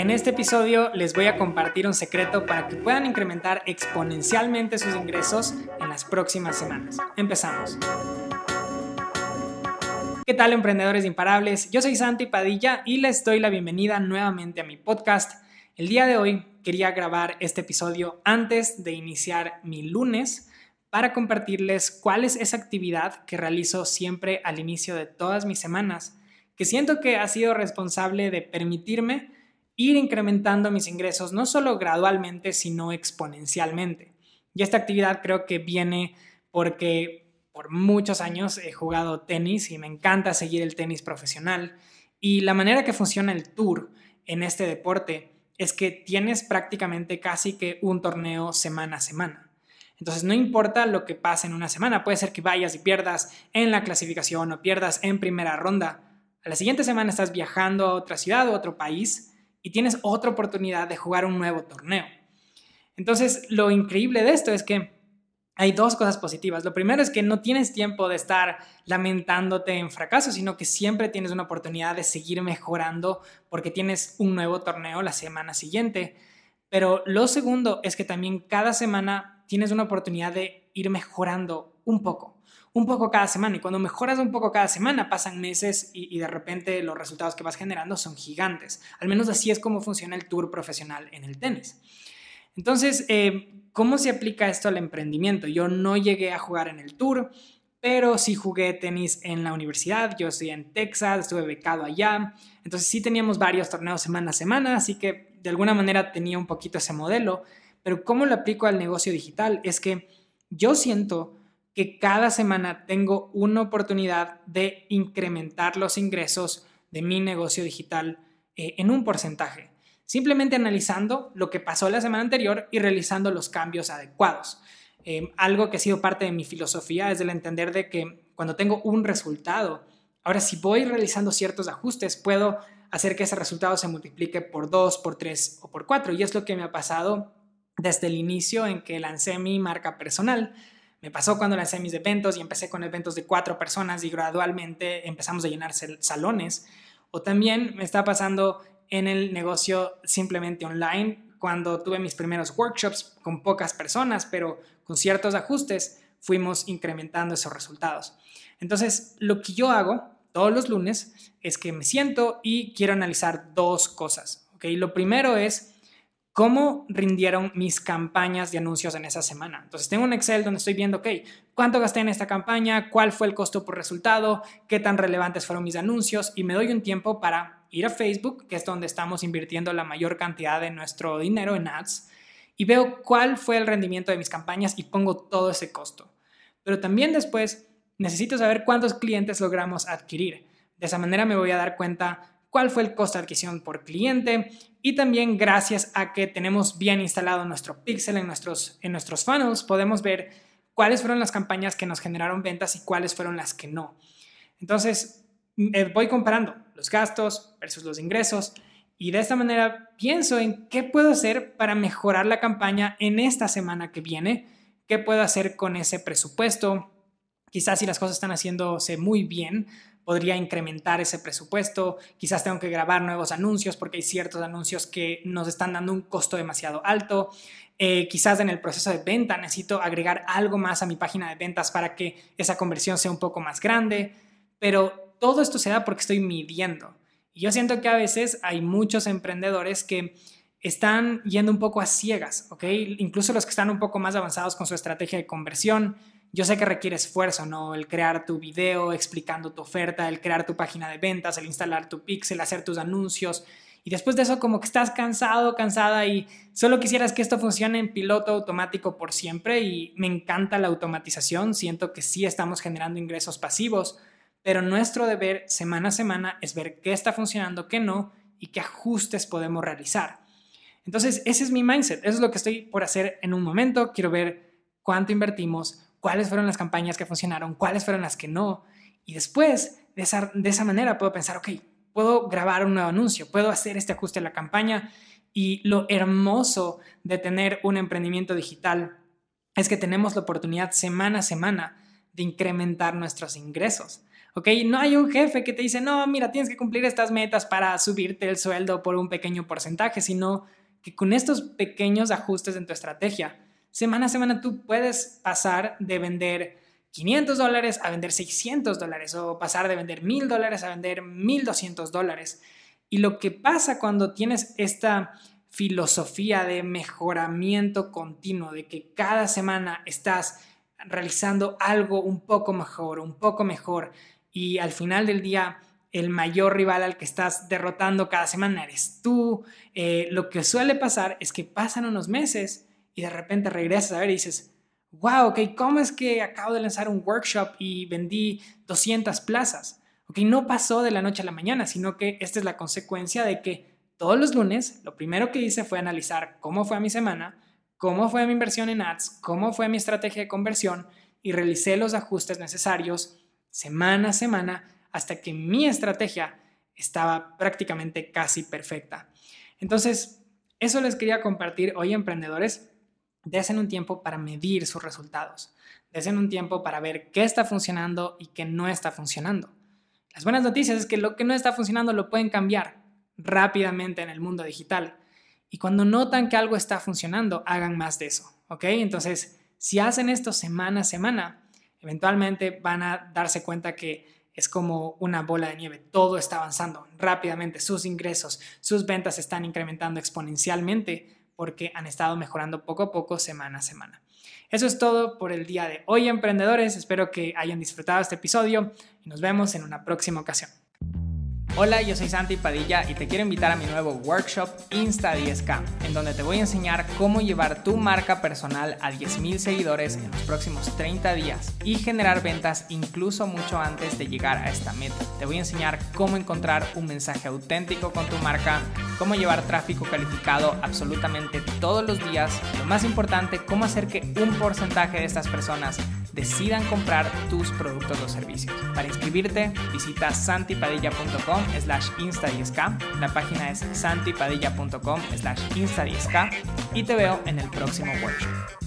En este episodio les voy a compartir un secreto para que puedan incrementar exponencialmente sus ingresos en las próximas semanas. Empezamos. ¿Qué tal emprendedores imparables? Yo soy Santi Padilla y les doy la bienvenida nuevamente a mi podcast. El día de hoy quería grabar este episodio antes de iniciar mi lunes para compartirles cuál es esa actividad que realizo siempre al inicio de todas mis semanas, que siento que ha sido responsable de permitirme ir incrementando mis ingresos no solo gradualmente, sino exponencialmente. Y esta actividad creo que viene porque por muchos años he jugado tenis y me encanta seguir el tenis profesional. Y la manera que funciona el tour en este deporte es que tienes prácticamente casi que un torneo semana a semana. Entonces, no importa lo que pase en una semana, puede ser que vayas y pierdas en la clasificación o pierdas en primera ronda. A la siguiente semana estás viajando a otra ciudad o otro país y tienes otra oportunidad de jugar un nuevo torneo. Entonces, lo increíble de esto es que hay dos cosas positivas. Lo primero es que no tienes tiempo de estar lamentándote en fracaso, sino que siempre tienes una oportunidad de seguir mejorando porque tienes un nuevo torneo la semana siguiente. Pero lo segundo es que también cada semana tienes una oportunidad de ir mejorando un poco, un poco cada semana. Y cuando mejoras un poco cada semana, pasan meses y, de repente los resultados que vas generando son gigantes. Al menos así es como funciona el tour profesional en el tenis. Entonces, eh, ¿cómo se aplica esto al emprendimiento? Yo no llegué a jugar en el tour, pero sí jugué tenis en la universidad. Yo estoy en Texas, estuve becado allá. Entonces sí teníamos varios torneos semana a semana, así que de alguna manera tenía un poquito ese modelo. Pero ¿cómo lo aplico al negocio digital? Es que yo siento que cada semana tengo una oportunidad de incrementar los ingresos de mi negocio digital eh, en un porcentaje. Simplemente analizando lo que pasó la semana anterior y realizando los cambios adecuados. Eh, algo que ha sido parte de mi filosofía es el entender de que cuando tengo un resultado, ahora si voy realizando ciertos ajustes, puedo hacer que ese resultado se multiplique por dos, por tres o por cuatro. Y es lo que me ha pasado desde el inicio en que lancé mi marca personal. Me pasó cuando lancé mis eventos y empecé con eventos de cuatro personas y gradualmente empezamos a llenarse salones. O también me está pasando en el negocio simplemente online, cuando tuve mis primeros workshops con pocas personas, pero con ciertos ajustes fuimos incrementando esos resultados. Entonces, lo que yo hago todos los lunes es que me siento y quiero analizar dos cosas. ¿okay? Lo primero es cómo rindieron mis campañas de anuncios en esa semana. Entonces tengo un Excel donde estoy viendo, ok, cuánto gasté en esta campaña, cuál fue el costo por resultado, qué tan relevantes fueron mis anuncios y me doy un tiempo para ir a Facebook, que es donde estamos invirtiendo la mayor cantidad de nuestro dinero en ads, y veo cuál fue el rendimiento de mis campañas y pongo todo ese costo. Pero también después necesito saber cuántos clientes logramos adquirir. De esa manera me voy a dar cuenta cuál fue el costo de adquisición por cliente y también gracias a que tenemos bien instalado nuestro pixel en nuestros, en nuestros funnels, podemos ver cuáles fueron las campañas que nos generaron ventas y cuáles fueron las que no. Entonces, eh, voy comparando los gastos versus los ingresos y de esta manera pienso en qué puedo hacer para mejorar la campaña en esta semana que viene, qué puedo hacer con ese presupuesto. Quizás si las cosas están haciéndose muy bien, podría incrementar ese presupuesto, quizás tengo que grabar nuevos anuncios porque hay ciertos anuncios que nos están dando un costo demasiado alto. Eh, quizás en el proceso de venta necesito agregar algo más a mi página de ventas para que esa conversión sea un poco más grande, pero todo esto se da porque estoy midiendo. Y yo siento que a veces hay muchos emprendedores que están yendo un poco a ciegas, ¿ok? Incluso los que están un poco más avanzados con su estrategia de conversión, yo sé que requiere esfuerzo, ¿no? El crear tu video explicando tu oferta, el crear tu página de ventas, el instalar tu pixel, hacer tus anuncios. Y después de eso como que estás cansado, cansada y solo quisieras que esto funcione en piloto automático por siempre y me encanta la automatización, siento que sí estamos generando ingresos pasivos, pero nuestro deber semana a semana es ver qué está funcionando, qué no y qué ajustes podemos realizar. Entonces, ese es mi mindset, eso es lo que estoy por hacer en un momento, quiero ver cuánto invertimos, cuáles fueron las campañas que funcionaron, cuáles fueron las que no. Y después, de esa, de esa manera, puedo pensar, ok, puedo grabar un nuevo anuncio, puedo hacer este ajuste a la campaña. Y lo hermoso de tener un emprendimiento digital es que tenemos la oportunidad semana a semana de incrementar nuestros ingresos. ¿ok? No hay un jefe que te dice, no, mira, tienes que cumplir estas metas para subirte el sueldo por un pequeño porcentaje, sino que con estos pequeños ajustes en tu estrategia, semana a semana tú puedes pasar de vender 500 dólares a vender 600 dólares o pasar de vender 1000 dólares a vender 1200 dólares. Y lo que pasa cuando tienes esta filosofía de mejoramiento continuo, de que cada semana estás realizando algo un poco mejor, un poco mejor, y al final del día el mayor rival al que estás derrotando cada semana eres tú. Eh, lo que suele pasar es que pasan unos meses y de repente regresas a ver y dices, wow, ok, ¿cómo es que acabo de lanzar un workshop y vendí 200 plazas? Ok, no pasó de la noche a la mañana, sino que esta es la consecuencia de que todos los lunes lo primero que hice fue analizar cómo fue mi semana, cómo fue mi inversión en ads, cómo fue mi estrategia de conversión y realicé los ajustes necesarios semana a semana hasta que mi estrategia estaba prácticamente casi perfecta. Entonces, eso les quería compartir hoy, emprendedores. Desen un tiempo para medir sus resultados. Desen un tiempo para ver qué está funcionando y qué no está funcionando. Las buenas noticias es que lo que no está funcionando lo pueden cambiar rápidamente en el mundo digital. Y cuando notan que algo está funcionando, hagan más de eso. ¿Ok? Entonces, si hacen esto semana a semana, eventualmente van a darse cuenta que es como una bola de nieve, todo está avanzando rápidamente, sus ingresos, sus ventas están incrementando exponencialmente porque han estado mejorando poco a poco, semana a semana. Eso es todo por el día de hoy, emprendedores. Espero que hayan disfrutado este episodio y nos vemos en una próxima ocasión. Hola, yo soy Santi Padilla y te quiero invitar a mi nuevo workshop Insta 10K, en donde te voy a enseñar cómo llevar tu marca personal a 10.000 seguidores en los próximos 30 días y generar ventas incluso mucho antes de llegar a esta meta. Te voy a enseñar cómo encontrar un mensaje auténtico con tu marca, cómo llevar tráfico calificado absolutamente todos los días, lo más importante, cómo hacer que un porcentaje de estas personas decidan comprar tus productos o servicios. Para inscribirte, visita santipadilla.com slash insta10k. La página es santipadilla.com slash insta10k y te veo en el próximo workshop.